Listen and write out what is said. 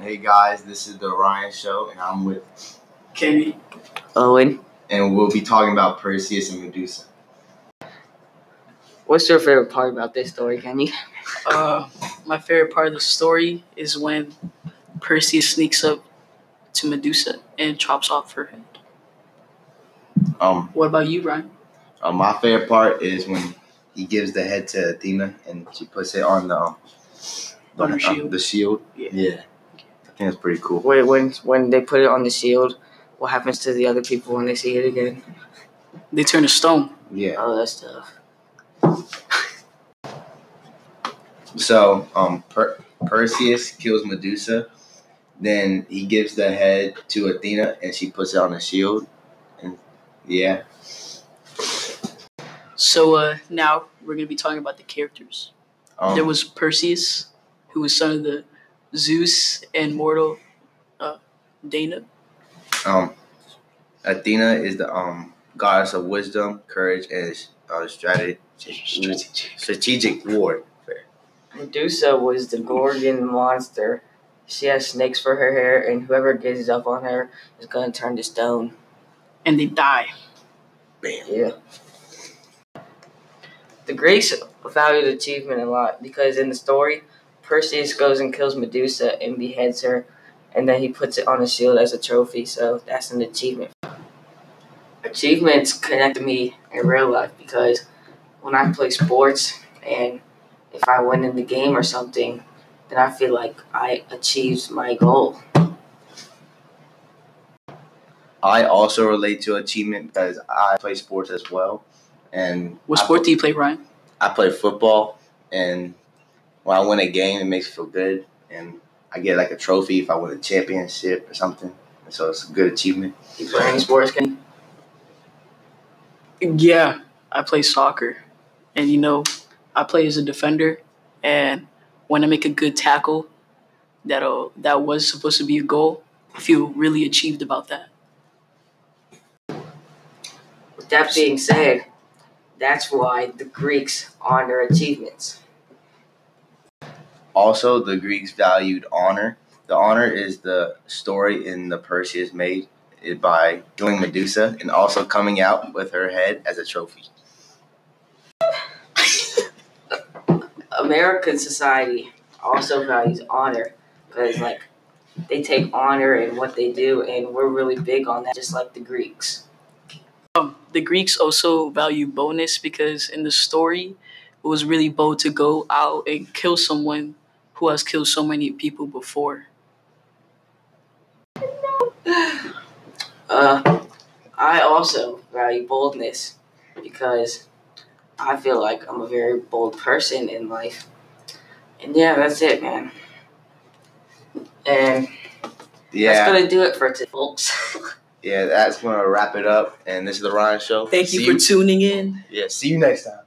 Hey guys, this is the Ryan Show, and I'm with, Kenny. Owen, and we'll be talking about Perseus and Medusa. what's your favorite part about this story, Kenny? Uh, my favorite part of the story is when Perseus sneaks up to Medusa and chops off her head. Um, What about you, Ryan? uh, my favorite part is when he gives the head to Athena and she puts it on the um, the, On her um, shield. the shield. Yeah. yeah, I think that's pretty cool. Wait, when when they put it on the shield, what happens to the other people when they see it again? They turn to stone. Yeah. Oh, that's tough. So um, per- Perseus kills Medusa, then he gives the head to Athena and she puts it on the shield, and yeah. So uh, now we're gonna be talking about the characters. Um, there was Perseus, who was son of the Zeus and mortal uh, Dana. Um, Athena is the um goddess of wisdom, courage, and uh, strategy, strategic war. Medusa was the Gorgon monster. She has snakes for her hair, and whoever gets up on her is gonna turn to stone. And they die. Bam. Yeah. The Greeks valued achievement a lot because in the story, Perseus goes and kills Medusa and beheads her, and then he puts it on a shield as a trophy. So that's an achievement. Achievements connect to me in real life because when I play sports and if I win in the game or something, then I feel like I achieved my goal. I also relate to achievement because I play sports as well, and What I sport pl- do you play, Ryan? I play football, and when I win a game, it makes me feel good, and I get like a trophy if I win a championship or something. And so it's a good achievement. You play any sports? Can Yeah, I play soccer, and you know, I play as a defender. And when I make a good tackle, that uh, that was supposed to be a goal, I feel really achieved about that. With that being said, that's why the Greeks honor achievements. Also, the Greeks valued honor. The honor is the story in the Perseus made it by killing Medusa and also coming out with her head as a trophy. American society also values honor because, like, they take honor in what they do, and we're really big on that, just like the Greeks. Um, the Greeks also value bonus because in the story, it was really bold to go out and kill someone who has killed so many people before. Uh, I also value boldness because I feel like I'm a very bold person in life. And yeah, that's it, man. And Yeah, that's gonna do it for today, folks. yeah, that's gonna wrap it up. And this is the Ryan Show. Thank See you for tuning in. yeah, see you next time.